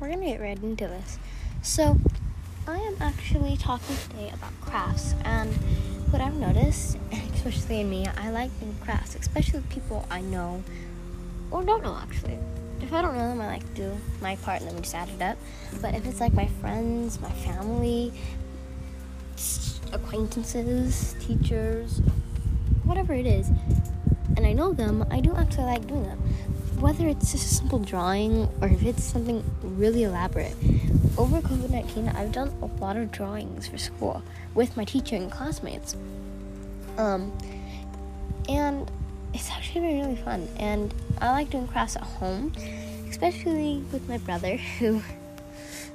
we're gonna get right into this. So, I am actually talking today about crafts, and what I've noticed, especially in me, I like doing crafts, especially with people I know or don't know actually. If I don't know them, I like to do my part and then we just add it up. But if it's like my friends, my family, acquaintances, teachers, whatever it is, and I know them, I do actually like doing them whether it's just a simple drawing or if it's something really elaborate. Over COVID 19, I've done a lot of drawings for school with my teacher and classmates. Um, and it's actually been really fun. And I like doing crafts at home, especially with my brother, who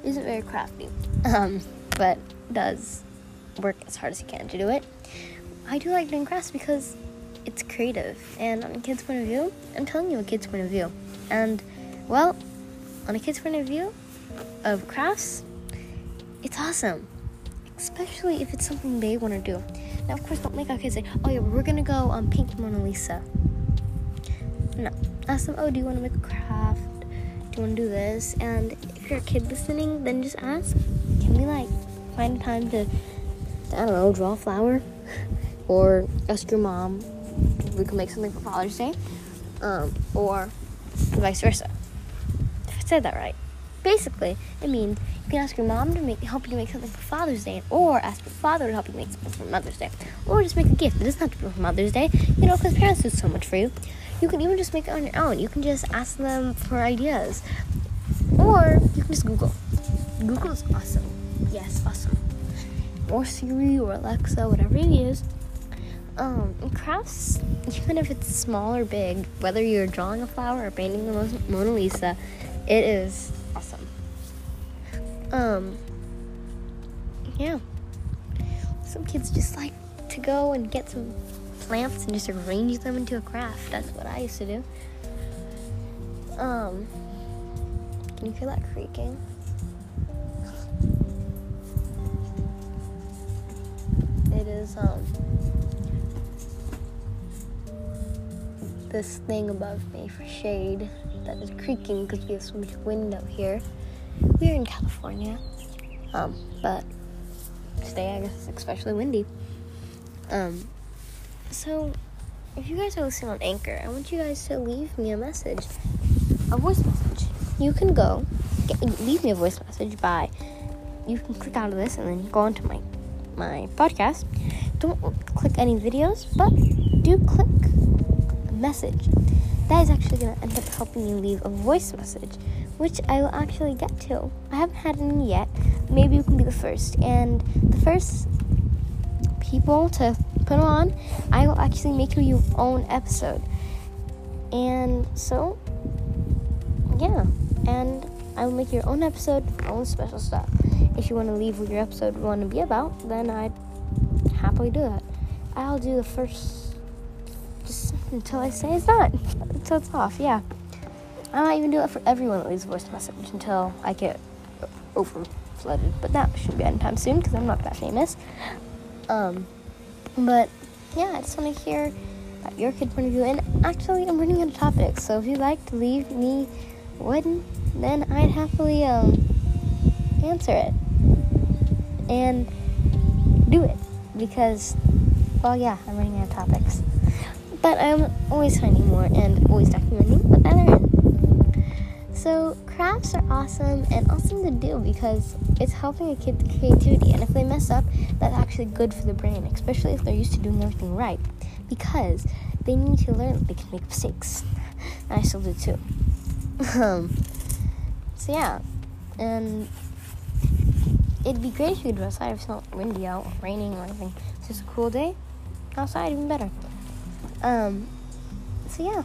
isn't very crafty, um, but does work as hard as he can to do it. I do like doing crafts because it's creative. And on a kid's point of view, I'm telling you a kid's point of view. And, well, on a kid's point of view of crafts, it's awesome. Especially if it's something they want to do. Now, of course, don't make our kids say, oh, yeah, we're going to go um, paint Mona Lisa. No. Ask them, oh, do you want to make a craft? Do you want to do this? And if you're a kid listening, then just ask, can we, like, find time to, I don't know, draw a flower? or ask your mom we can make something for Father's Day, um, or vice versa. If I said that right. Basically, it means you can ask your mom to make, help you make something for Father's Day, or ask your father to help you make something for Mother's Day, or just make a gift. It doesn't have to be for Mother's Day, you know, because parents do so much for you. You can even just make it on your own. You can just ask them for ideas, or you can just Google. Google is awesome. Yes, awesome. Or Siri or Alexa, whatever you use um, crafts, even if it's small or big, whether you're drawing a flower or painting the Mona Lisa, it is awesome. Um, yeah. Some kids just like to go and get some plants and just arrange them into a craft. That's what I used to do. Um, can you feel that creaking? It is, um, this thing above me for shade that is creaking because we have so much wind out here. We're in California, um, but today I guess it's especially windy. Um, so if you guys are listening on Anchor, I want you guys to leave me a message, a voice message. You can go get, leave me a voice message by you can click out of this and then go onto my my podcast. Don't click any videos, but do click message. That is actually going to end up helping you leave a voice message, which I will actually get to. I haven't had any yet. Maybe you can be the first. And the first people to put on, I will actually make you your own episode. And so, yeah. And I will make your own episode, own special stuff. If you want to leave what your episode want to be about, then I'd happily do that. I'll do the first until I say it's not. Until it's off, yeah. I might even do it for everyone that leaves a voice message until I get over flooded. But that shouldn't be anytime soon because I'm not that famous. Um, but yeah, I just want to hear your kid point of view. And actually, I'm running out of topics. So if you'd like to leave me one, then I'd happily um, answer it and do it because, well, yeah, I'm running out of topics. But I'm always finding more and always documenting what I learn. So crafts are awesome and awesome to do because it's helping a kid kid's creativity. And if they mess up, that's actually good for the brain, especially if they're used to doing everything right. Because they need to learn that they can make mistakes. And I still do too. um, so yeah, and it'd be great if you could go outside if it's not windy out or raining or anything. It's just a cool day outside, even better. Um, so yeah.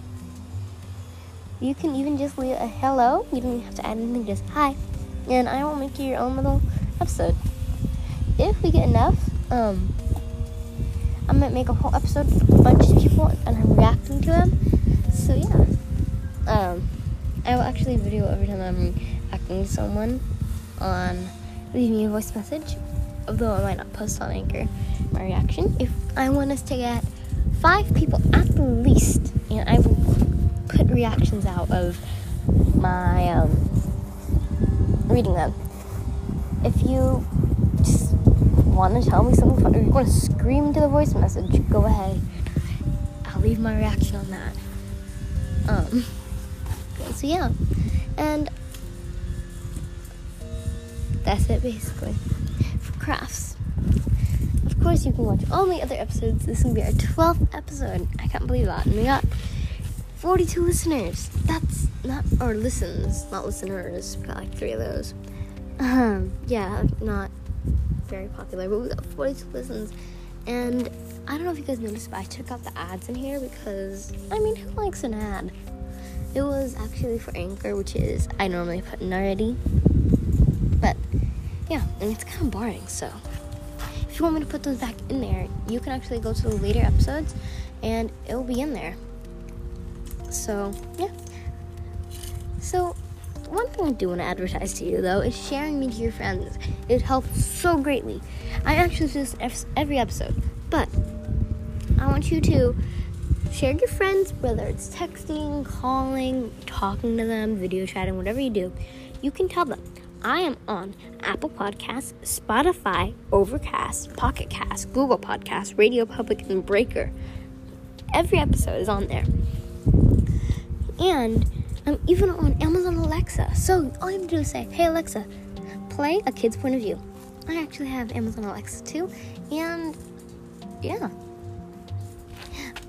You can even just leave a hello. You don't have to add anything, just hi. And I will make you your own little episode. If we get enough, um, I might make a whole episode with a bunch of people and I'm reacting to them. So yeah. Um, I will actually video every time I'm reacting to someone on leaving me a voice message. Although I might not post on Anchor my reaction. If I want us to get five people at the least, and I will put reactions out of my um, reading them. If you just want to tell me something fun, or you want to scream into the voice message, go ahead. I'll leave my reaction on that. Um, so yeah, and that's it basically for crafts. Of course, you can watch all my other episodes. This will be our 12th episode. I can't believe that. And we got 42 listeners. That's not, or listens, not listeners. We got like three of those. Um, yeah, not very popular, but we got 42 listens. And I don't know if you guys noticed, but I took out the ads in here because, I mean, who likes an ad? It was actually for Anchor, which is, I normally put in already. But, yeah, and it's kind of boring, so. You want me to put those back in there, you can actually go to the later episodes and it'll be in there. So, yeah. So, one thing I do want to advertise to you though is sharing me to your friends. It helps so greatly. I actually do this every episode, but I want you to share your friends, whether it's texting, calling, talking to them, video chatting, whatever you do. You can tell them I am on Apple Podcasts, Spotify, Overcast, Pocket Cast, Google Podcasts, Radio Public, and Breaker. Every episode is on there. And I'm even on Amazon Alexa. So all you have to do is say, hey Alexa, play a kid's point of view. I actually have Amazon Alexa too. And yeah.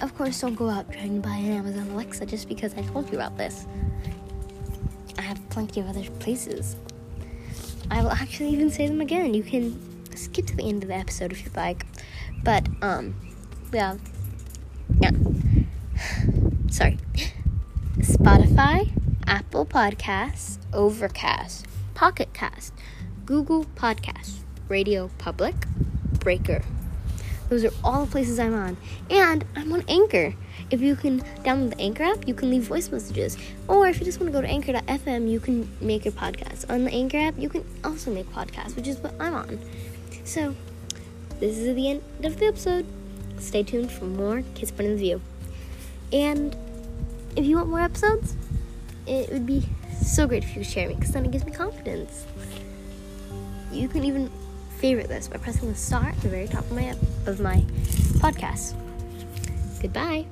Of course, don't go out trying to buy an Amazon Alexa just because I told you about this. I have plenty of other places. I will actually even say them again. You can skip to the end of the episode if you'd like. But, um, yeah. Yeah. Sorry. Spotify, Apple Podcasts, Overcast, Pocket Cast, Google Podcasts, Radio Public, Breaker. Those are all the places I'm on. And I'm on Anchor. If you can download the Anchor app, you can leave voice messages. Or if you just want to go to anchor.fm, you can make your podcast. On the Anchor app, you can also make podcasts, which is what I'm on. So, this is the end of the episode. Stay tuned for more Kids Point of View. And if you want more episodes, it would be so great if you share me because then it gives me confidence. You can even favorite this by pressing the star at the very top of my of my podcast. Goodbye.